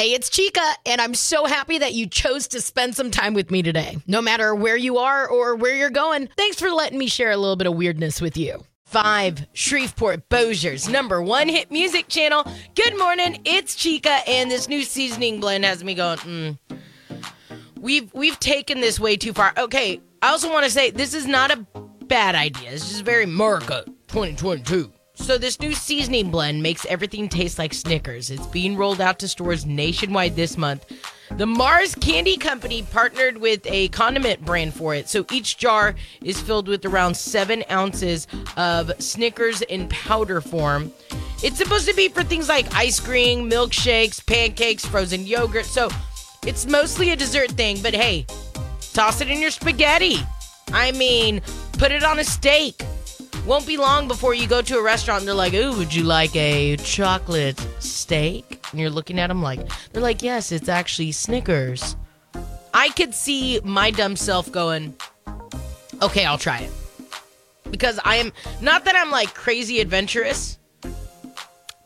Hey, it's Chica, and I'm so happy that you chose to spend some time with me today. No matter where you are or where you're going, thanks for letting me share a little bit of weirdness with you. Five, Shreveport Bossier's number one hit music channel. Good morning, it's Chica, and this new seasoning blend has me going, mm. We've we've taken this way too far. Okay, I also want to say this is not a bad idea. It's just very America 2022. So this new seasoning blend makes everything taste like Snickers. It's being rolled out to stores nationwide this month. The Mars Candy Company partnered with a condiment brand for it. So each jar is filled with around seven ounces of Snickers in powder form. It's supposed to be for things like ice cream, milkshakes, pancakes, frozen yogurt. So it's mostly a dessert thing, but hey, toss it in your spaghetti. I mean, put it on a steak. Won't be long before you go to a restaurant and they're like, "Ooh, would you like a chocolate steak?" And you're looking at them like they're like, "Yes, it's actually Snickers." I could see my dumb self going, "Okay, I'll try it." Because I am not that I'm like crazy adventurous,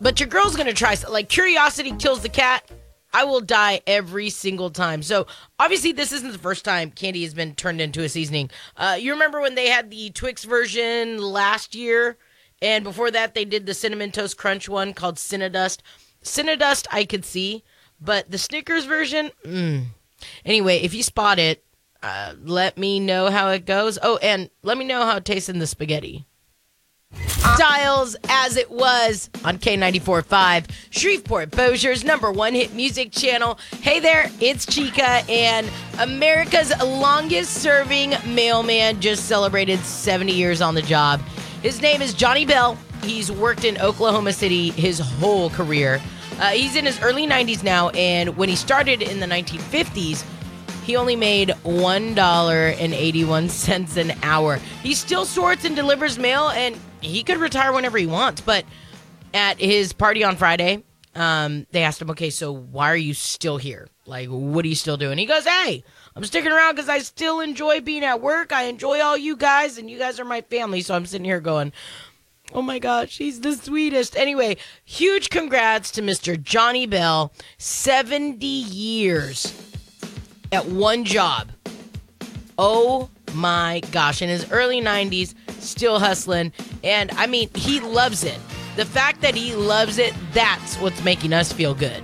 but your girl's going to try like curiosity kills the cat. I will die every single time. So obviously, this isn't the first time candy has been turned into a seasoning. Uh, you remember when they had the Twix version last year, and before that they did the cinnamon toast crunch one called Cinnadust. Cinnadust I could see, but the Snickers version. Mm. Anyway, if you spot it, uh, let me know how it goes. Oh, and let me know how it tastes in the spaghetti. Styles as it was on K94.5, Shreveport Bossier's number one hit music channel. Hey there, it's Chica, and America's longest serving mailman just celebrated 70 years on the job. His name is Johnny Bell. He's worked in Oklahoma City his whole career. Uh, he's in his early 90s now, and when he started in the 1950s, he only made $1.81 an hour. He still sorts and delivers mail, and he could retire whenever he wants. But at his party on Friday, um, they asked him, okay, so why are you still here? Like, what are you still doing? He goes, hey, I'm sticking around because I still enjoy being at work. I enjoy all you guys, and you guys are my family. So I'm sitting here going, oh my gosh, he's the sweetest. Anyway, huge congrats to Mr. Johnny Bell. 70 years at one job. Oh my gosh. In his early 90s, still hustling. And I mean, he loves it. The fact that he loves it, that's what's making us feel good.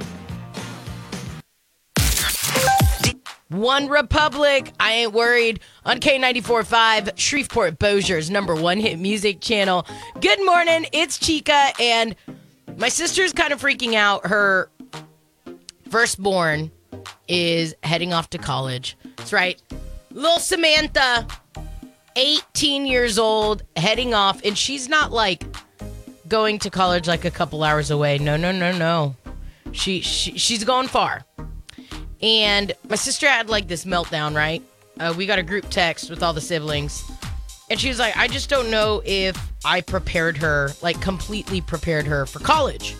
OneRepublic, I ain't worried. On K94.5, Shreveport Bossier's number one hit music channel. Good morning, it's Chica, and my sister's kind of freaking out. Her firstborn is heading off to college. That's right. Little Samantha, 18 years old, heading off, and she's not like going to college like a couple hours away. No, no, no, no. She, she she's going far. And my sister had like this meltdown, right? Uh, we got a group text with all the siblings. And she was like, I just don't know if I prepared her, like completely prepared her for college.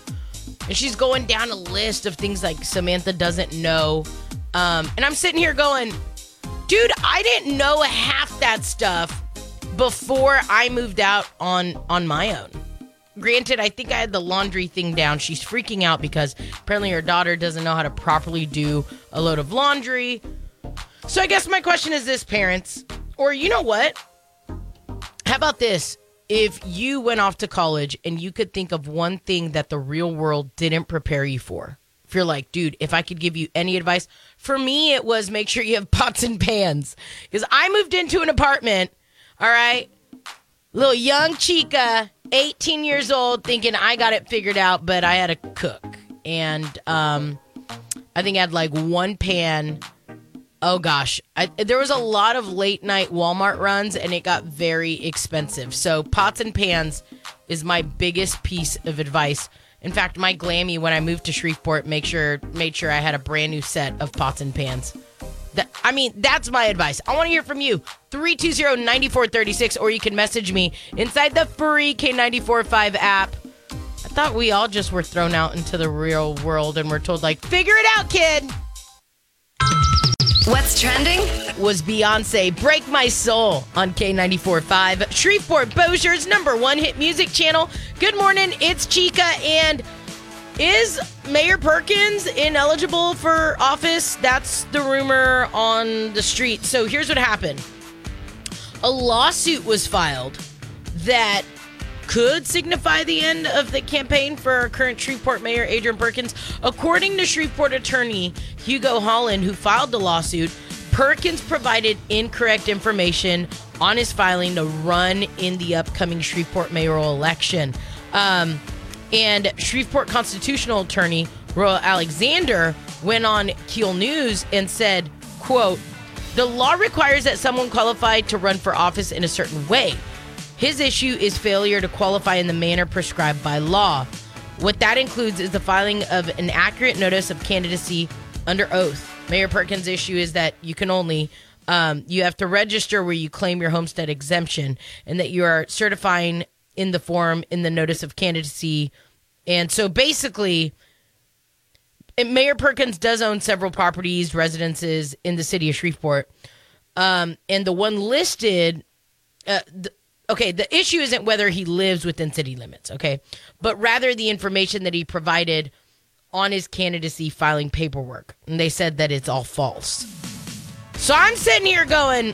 And she's going down a list of things like Samantha doesn't know. Um, and I'm sitting here going, dude, I didn't know half that stuff before I moved out on on my own. Granted, I think I had the laundry thing down. She's freaking out because apparently her daughter doesn't know how to properly do a load of laundry. So I guess my question is this, parents, or you know what? How about this? If you went off to college and you could think of one thing that the real world didn't prepare you for, if you're like, dude, if I could give you any advice, for me, it was make sure you have pots and pans. Because I moved into an apartment, all right, little young chica, 18 years old, thinking I got it figured out, but I had a cook. And um, I think I had like one pan. Oh gosh, I, there was a lot of late night Walmart runs, and it got very expensive. So pots and pans is my biggest piece of advice. In fact, my glammy when I moved to Shreveport make sure made sure I had a brand new set of pots and pans. That, I mean, that's my advice. I want to hear from you. 320-9436 or you can message me inside the free K945 app. I thought we all just were thrown out into the real world and we're told like, "Figure it out, kid." What's trending? Was Beyonce Break My Soul on K94.5, Shreveport Bossier's number one hit music channel. Good morning, it's Chica, and Is Mayor Perkins ineligible for office? That's the rumor on the street. So here's what happened a lawsuit was filed that could signify the end of the campaign for current Shreveport Mayor Adrian Perkins. According to Shreveport attorney Hugo Holland, who filed the lawsuit, Perkins provided incorrect information on his filing to run in the upcoming Shreveport mayoral election. Um, and Shreveport constitutional attorney Royal Alexander went on Keel News and said, quote, the law requires that someone qualified to run for office in a certain way. His issue is failure to qualify in the manner prescribed by law. What that includes is the filing of an accurate notice of candidacy under oath. Mayor Perkins' issue is that you can only um, you have to register where you claim your homestead exemption, and that you are certifying in the form in the notice of candidacy. And so basically, Mayor Perkins does own several properties, residences in the city of Shreveport. Um, and the one listed, uh, the, okay, the issue isn't whether he lives within city limits, okay, but rather the information that he provided on his candidacy filing paperwork. And they said that it's all false. So I'm sitting here going,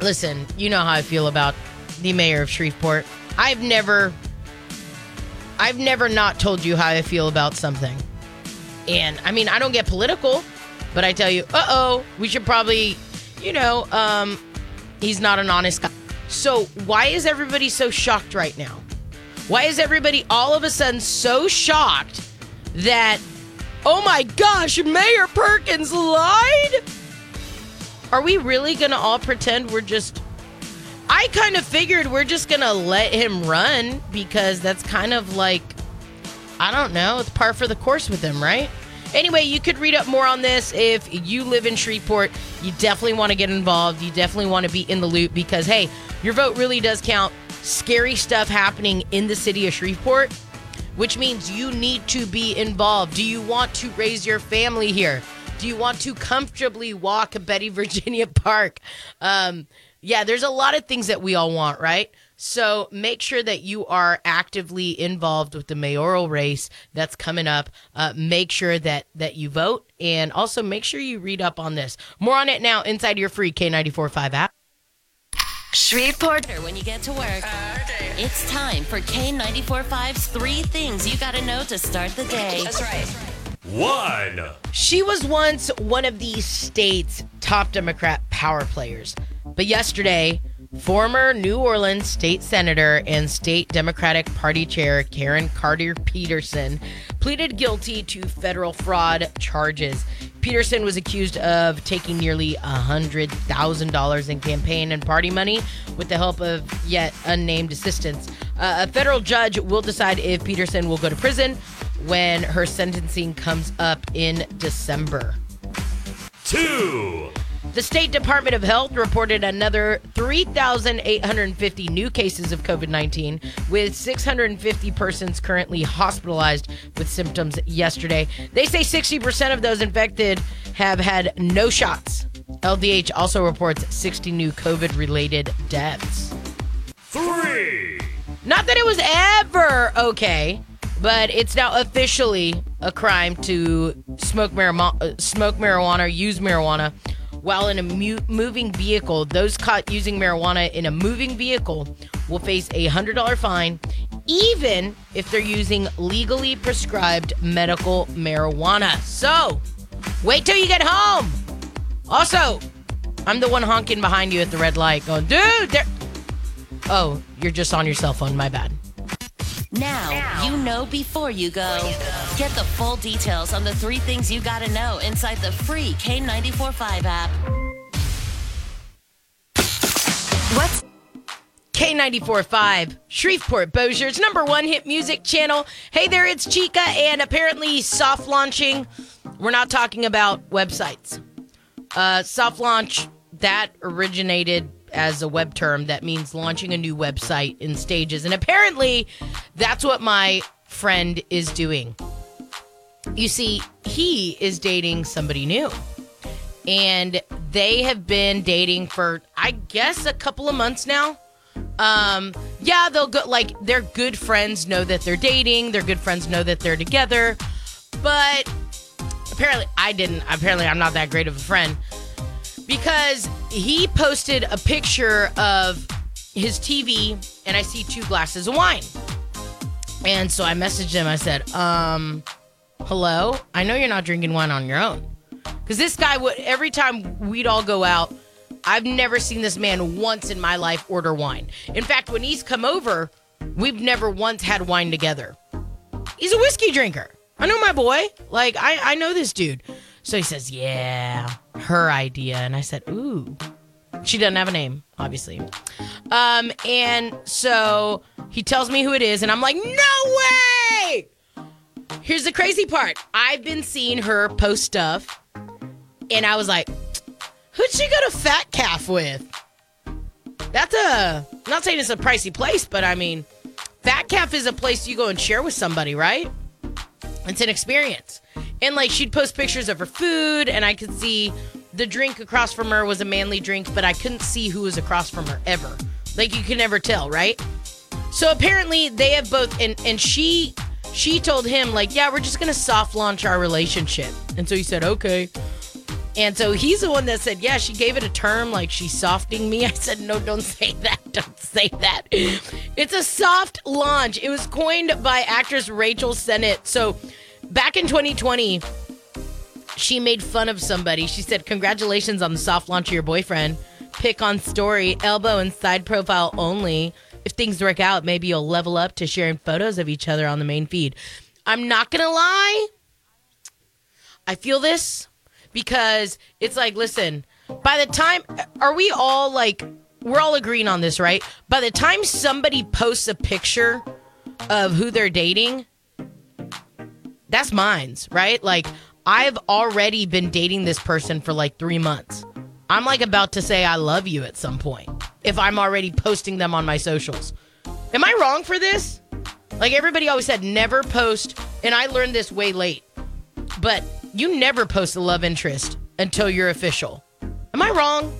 listen, you know how I feel about the mayor of Shreveport. I've never I've never not told you how I feel about something. And I mean, I don't get political, but I tell you, uh-oh, we should probably, you know, um he's not an honest guy. So why is everybody so shocked right now? Why is everybody all of a sudden so shocked that, oh my gosh, Mayor Perkins lied? Are we really going to all pretend we're just. I kind of figured we're just going to let him run because that's kind of like, I don't know, it's par for the course with him, right? Anyway, you could read up more on this if you live in Shreveport. You definitely want to get involved. You definitely want to be in the loop because, hey, your vote really does count. Scary stuff happening in the city of Shreveport, which means you need to be involved. Do you want to raise your family here? Do you want to comfortably walk Betty Virginia Park? Um, yeah, there's a lot of things that we all want, right? So make sure that you are actively involved with the mayoral race that's coming up. Uh, make sure that that you vote, and also make sure you read up on this. More on it now inside your free K945 app. Shreveport, when you get to work, uh, okay. it's time for K945's three things you got to know to start the day. That's right. One. She was once one of the state's top Democrat power players, but yesterday Former New Orleans state senator and state Democratic Party chair Karen Carter Peterson pleaded guilty to federal fraud charges. Peterson was accused of taking nearly $100,000 in campaign and party money with the help of yet unnamed assistants. Uh, a federal judge will decide if Peterson will go to prison when her sentencing comes up in December. Two. The State Department of Health reported another 3,850 new cases of COVID 19, with 650 persons currently hospitalized with symptoms yesterday. They say 60% of those infected have had no shots. LDH also reports 60 new COVID related deaths. Three. Not that it was ever okay, but it's now officially a crime to smoke marijuana, uh, smoke marijuana, use marijuana while in a mu- moving vehicle. Those caught using marijuana in a moving vehicle will face a $100 fine, even if they're using legally prescribed medical marijuana. So, wait till you get home. Also, I'm the one honking behind you at the red light going, dude, there. Oh, you're just on your cell phone. My bad. Now, now, you know before you go. Get the full details on the three things you gotta know inside the free K945 app. What's K945, Shreveport Bossier's number one hit music channel. Hey there, it's Chica, and apparently soft launching. We're not talking about websites. Uh, soft launch, that originated as a web term that means launching a new website in stages. And apparently, that's what my friend is doing. You see, he is dating somebody new. And they have been dating for, I guess, a couple of months now. Um, yeah, they'll go like their good friends know that they're dating, their good friends know that they're together, but apparently I didn't. Apparently I'm not that great of a friend because he posted a picture of his TV and I see two glasses of wine. And so I messaged him. I said, um, hello, I know you're not drinking wine on your own. Because this guy would, every time we'd all go out, I've never seen this man once in my life order wine. In fact, when he's come over, we've never once had wine together. He's a whiskey drinker. I know my boy. Like, I, I know this dude. So he says, Yeah, her idea. And I said, Ooh. She doesn't have a name, obviously. Um, and so he tells me who it is, and I'm like, No way! Here's the crazy part I've been seeing her post stuff, and I was like, Who'd she go to Fat Calf with? That's a, I'm not saying it's a pricey place, but I mean, Fat Calf is a place you go and share with somebody, right? It's an experience. And like she'd post pictures of her food, and I could see the drink across from her was a manly drink, but I couldn't see who was across from her ever. Like you can never tell, right? So apparently they have both and and she she told him like, "Yeah, we're just going to soft launch our relationship." And so he said, "Okay." And so he's the one that said, "Yeah, she gave it a term like she's softing me." I said, "No, don't say that. Don't say that." It's a soft launch. It was coined by actress Rachel Sennott. So back in 2020, she made fun of somebody. She said, Congratulations on the soft launch of your boyfriend. Pick on story, elbow and side profile only. If things work out, maybe you'll level up to sharing photos of each other on the main feed. I'm not going to lie. I feel this because it's like, listen, by the time, are we all like, we're all agreeing on this, right? By the time somebody posts a picture of who they're dating, that's mine's, right? Like, I've already been dating this person for like three months. I'm like about to say I love you at some point if I'm already posting them on my socials. Am I wrong for this? Like everybody always said, never post, and I learned this way late, but you never post a love interest until you're official. Am I wrong?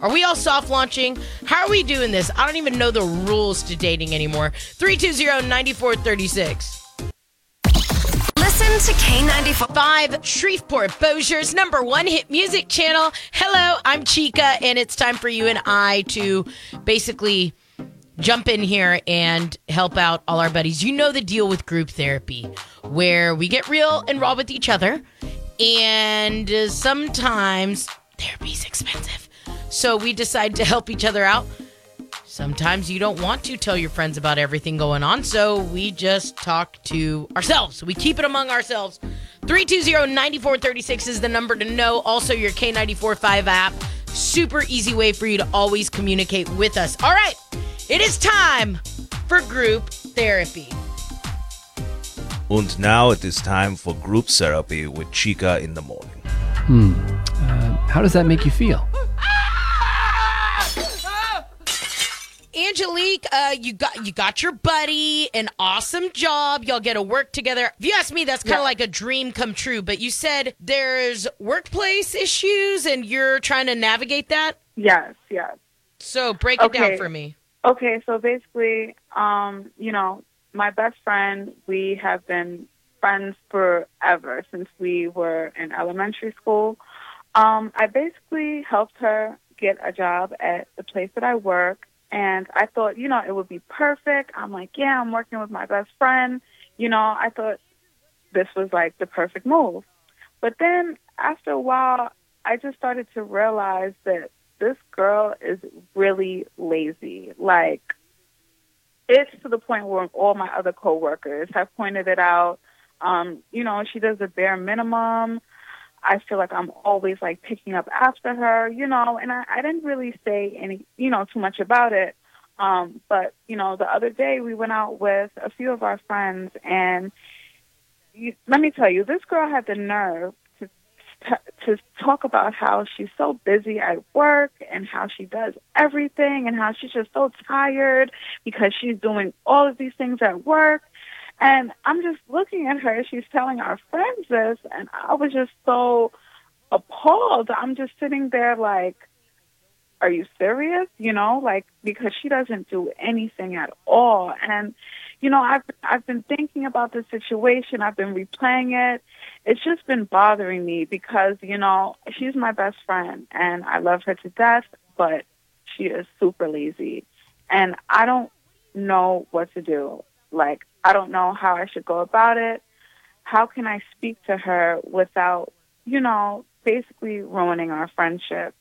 Are we all soft launching? How are we doing this? I don't even know the rules to dating anymore. 320 9436. Listen to K94. Five Shreveport Bossier's number one hit music channel. Hello, I'm Chica, and it's time for you and I to basically jump in here and help out all our buddies. You know the deal with group therapy, where we get real and raw with each other, and sometimes therapy's expensive. So we decide to help each other out. Sometimes you don't want to tell your friends about everything going on, so we just talk to ourselves. We keep it among ourselves. 320-9436 is the number to know. Also, your K945 app. Super easy way for you to always communicate with us. All right, it is time for group therapy. And now it is time for group therapy with Chica in the morning. Uh, how does that make you feel? Angelique, uh, you got you got your buddy, an awesome job. Y'all get to work together. If you ask me, that's kind of like a dream come true. But you said there's workplace issues, and you're trying to navigate that. Yes, yes. So break it down for me. Okay, so basically, um, you know, my best friend, we have been friends forever since we were in elementary school. Um, I basically helped her get a job at the place that I work, and I thought, you know, it would be perfect. I'm like, yeah, I'm working with my best friend. You know, I thought this was like the perfect move. But then after a while, I just started to realize that this girl is really lazy. Like, it's to the point where all my other coworkers have pointed it out. Um, you know, she does the bare minimum. I feel like I'm always like picking up after her, you know, and I, I didn't really say any, you know, too much about it. Um, but you know, the other day we went out with a few of our friends, and you, let me tell you, this girl had the nerve to to talk about how she's so busy at work and how she does everything and how she's just so tired because she's doing all of these things at work. And I'm just looking at her. She's telling our friends this, and I was just so appalled. I'm just sitting there like, are you serious? You know, like because she doesn't do anything at all. And you know, I've I've been thinking about the situation. I've been replaying it. It's just been bothering me because you know she's my best friend and I love her to death, but she is super lazy, and I don't know what to do. Like I don't know how I should go about it. How can I speak to her without, you know, basically ruining our friendship?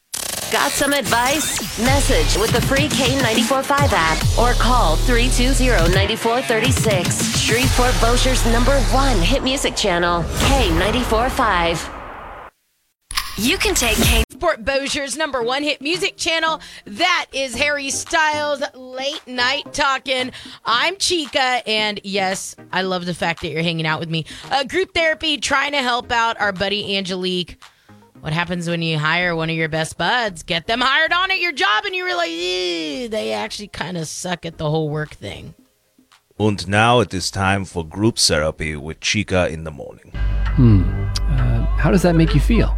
Got some advice? Message with the free K945 app or call 320-9436. Shreveport Bossier's number one hit music channel, K945. You can take K Sport Bossier's number one hit music channel. That is Harry Styles Late Night Talking. I'm Chica, and yes, I love the fact that you're hanging out with me. Uh, group therapy, trying to help out our buddy Angelique. What happens when you hire one of your best buds, get them hired on at your job, and you realize "Eh, they actually kind of suck at the whole work thing? And now it is time for group therapy with Chica in the morning. Uh, how does that make you feel?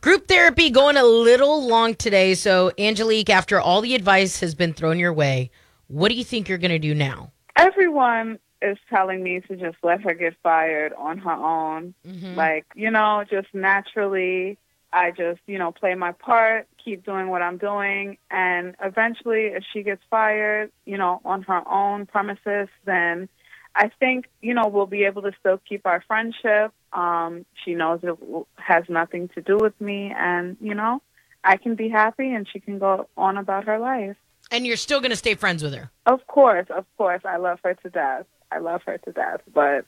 Group therapy going a little long today. So, Angelique, after all the advice has been thrown your way, what do you think you're going to do now? Everyone is telling me to just let her get fired on her own. Mm-hmm. Like, you know, just naturally, I just, you know, play my part, keep doing what I'm doing. And eventually, if she gets fired, you know, on her own premises, then I think, you know, we'll be able to still keep our friendship. Um, she knows it w- has nothing to do with me. And, you know, I can be happy and she can go on about her life. And you're still going to stay friends with her. Of course, of course. I love her to death. I love her to death. But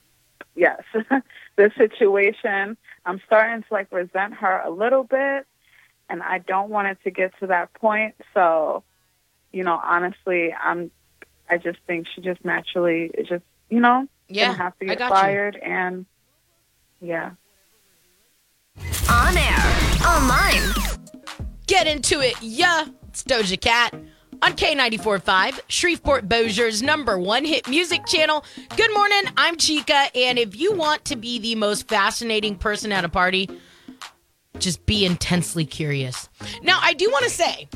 yes, this situation, I'm starting to like resent her a little bit. And I don't want it to get to that point. So, you know, honestly, I'm, I just think she just naturally is just, you know, Yeah, gonna have to I get got you. fired. And yeah. on air, online. Get into it, yeah. It's Doja Cat on K94.5, Shreveport Bossier's number one hit music channel. Good morning, I'm Chica, and if you want to be the most fascinating person at a party, just be intensely curious. Now, I do want to say,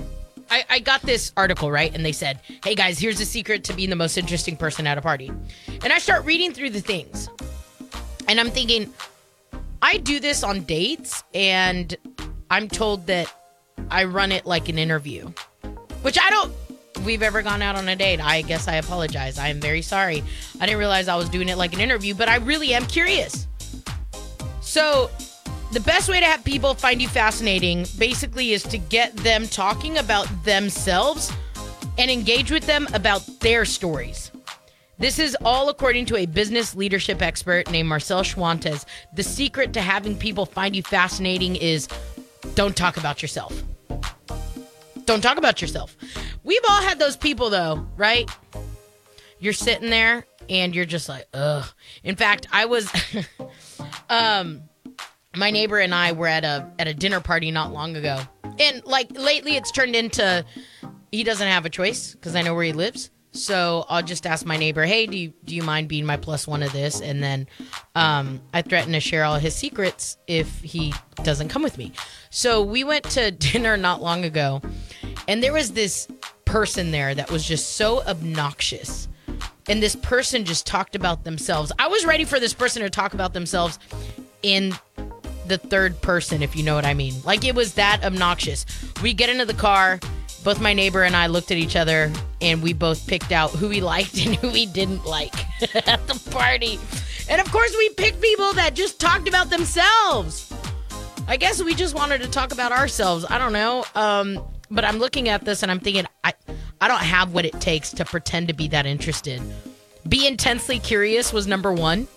I, I got this article, right? And they said, hey guys, here's the secret to being the most interesting person at a party. And I start reading through the things, and I'm thinking, I do this on dates, and I'm told that I run it like an interview, which I don't. We've ever gone out on a date. I guess I apologize. I am very sorry. I didn't realize I was doing it like an interview, but I really am curious. So, the best way to have people find you fascinating basically is to get them talking about themselves and engage with them about their stories. This is all according to a business leadership expert named Marcel Schwantes. The secret to having people find you fascinating is don't talk about yourself. Don't talk about yourself. We've all had those people though, right? You're sitting there and you're just like, ugh. In fact, I was um my neighbor and I were at a at a dinner party not long ago. And like lately it's turned into he doesn't have a choice because I know where he lives. So I'll just ask my neighbor, "Hey, do you, do you mind being my plus one of this?" And then um, I threaten to share all his secrets if he doesn't come with me. So we went to dinner not long ago, and there was this person there that was just so obnoxious. And this person just talked about themselves. I was ready for this person to talk about themselves in the third person, if you know what I mean. Like it was that obnoxious. We get into the car. Both my neighbor and I looked at each other and we both picked out who we liked and who we didn't like at the party. And of course, we picked people that just talked about themselves. I guess we just wanted to talk about ourselves. I don't know. Um, but I'm looking at this and I'm thinking, I, I don't have what it takes to pretend to be that interested. Be intensely curious was number one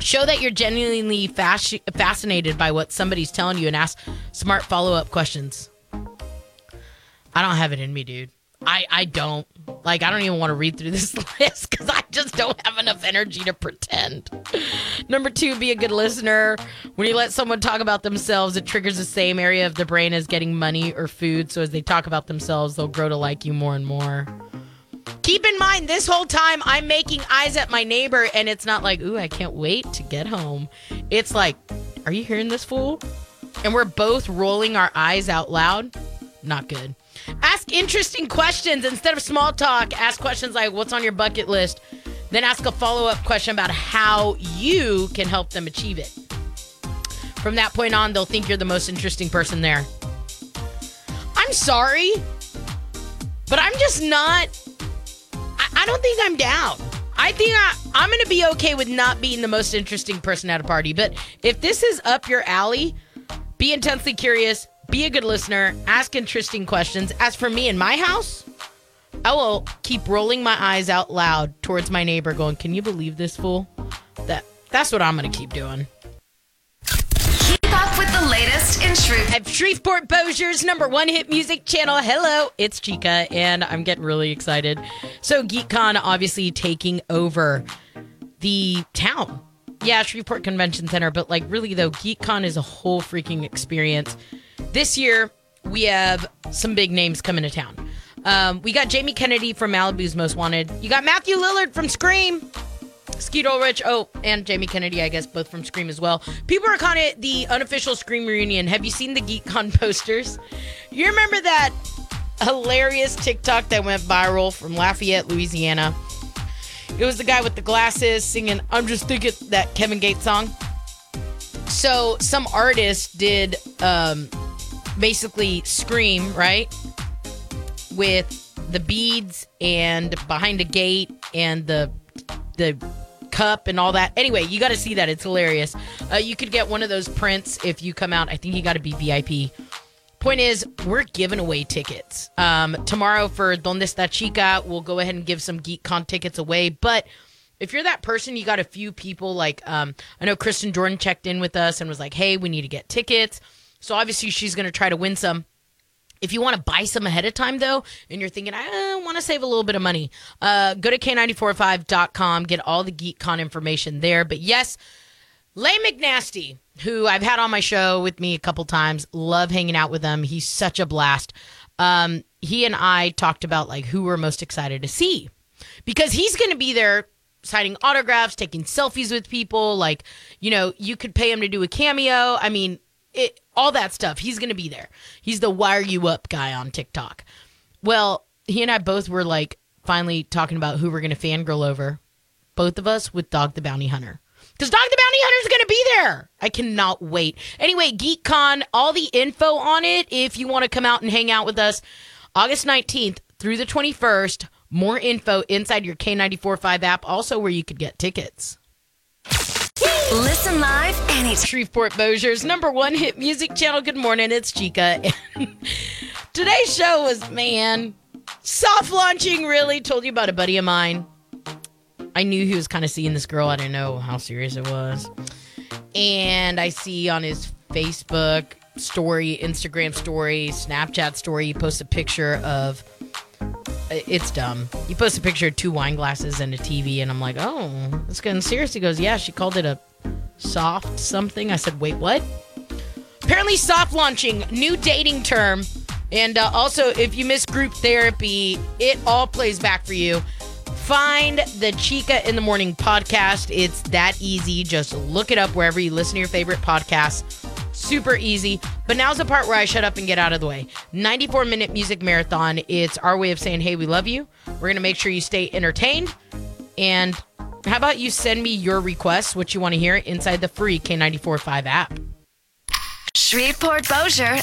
show that you're genuinely fasc- fascinated by what somebody's telling you and ask smart follow-up questions. I don't have it in me dude. I i don't. Like i don't even want to read through this list because i just don't have enough energy to pretend. Number two be a good listener. When you let someone talk about themselves it triggers the same area of the brain as getting money or food. So as they talk about themselves they'll grow to like you more and more Keep in mind, this whole time I'm making eyes at my neighbor, and it's not like, ooh, I can't wait to get home. It's like, are you hearing this fool? and we're both rolling our eyes out loud, not good. Ask interesting questions instead of small talk. Ask questions like, What's on your bucket list? Then ask a follow up question about how you can help them achieve it. From that point on, they'll think you're the most interesting person there. I'm sorry, but I'm just not. Don't think I'm down. I think I, I'm going to be okay with not being the most interesting person at a party. But if this is up your alley, be intensely curious, be a good listener, ask interesting questions. As for me in my house, I will keep rolling my eyes out loud towards my neighbor, going, "Can you believe this fool?" That that's what I'm going to keep doing. The in Shreve. At Shreveport Bossier's number one hit music channel. Hello, it's Chica, and I'm getting really excited. So, GeekCon obviously taking over the town. Yeah, Shreveport Convention Center, but like really though, GeekCon is a whole freaking experience. This year, we have some big names coming to town. Um, we got Jamie Kennedy from Malibu's Most Wanted. You got Matthew Lillard from Scream. Skeet Ulrich, oh, and Jamie Kennedy, I guess, both from Scream as well. People are calling it the unofficial Scream reunion. Have you seen the GeekCon posters? You remember that hilarious TikTok that went viral from Lafayette, Louisiana? It was the guy with the glasses singing "I'm Just Thinking" that Kevin Gates song. So some artist did um, basically Scream, right? With the beads and behind a gate and the the cup and all that. Anyway, you got to see that. It's hilarious. Uh, you could get one of those prints if you come out. I think you got to be VIP. Point is, we're giving away tickets. Um, tomorrow for Donde Está Chica, we'll go ahead and give some GeekCon tickets away. But if you're that person, you got a few people like, um, I know Kristen Jordan checked in with us and was like, hey, we need to get tickets. So obviously she's going to try to win some. If you want to buy some ahead of time, though, and you're thinking, I want to save a little bit of money, uh, go to K945.com, get all the GeekCon information there. But yes, Lay McNasty, who I've had on my show with me a couple times, love hanging out with him. He's such a blast. Um, he and I talked about like who we're most excited to see because he's going to be there signing autographs, taking selfies with people. Like, you know, you could pay him to do a cameo. I mean, it, all that stuff. He's going to be there. He's the wire you up guy on TikTok. Well, he and I both were like finally talking about who we're going to fangirl over. Both of us with Dog the Bounty Hunter. Because Dog the Bounty Hunter's going to be there. I cannot wait. Anyway, GeekCon, all the info on it if you want to come out and hang out with us. August 19th through the 21st. More info inside your K945 app, also where you could get tickets. Listen live and anytime. Shreveport Bossier's number one hit music channel. Good morning, it's Chica. Today's show was, man, soft launching, really. Told you about a buddy of mine. I knew he was kind of seeing this girl. I didn't know how serious it was. And I see on his Facebook story, Instagram story, Snapchat story, he posts a picture of it's dumb. You post a picture of two wine glasses and a TV, and I'm like, oh, it's getting serious. He goes, yeah, she called it a soft something. I said, wait, what? Apparently, soft launching, new dating term. And uh, also, if you miss group therapy, it all plays back for you. Find the Chica in the Morning podcast. It's that easy. Just look it up wherever you listen to your favorite podcasts. Super easy. But now's the part where I shut up and get out of the way. 94 minute music marathon. It's our way of saying, hey, we love you. We're going to make sure you stay entertained. And how about you send me your requests, what you want to hear, inside the free K945 app? Shreveport Bossier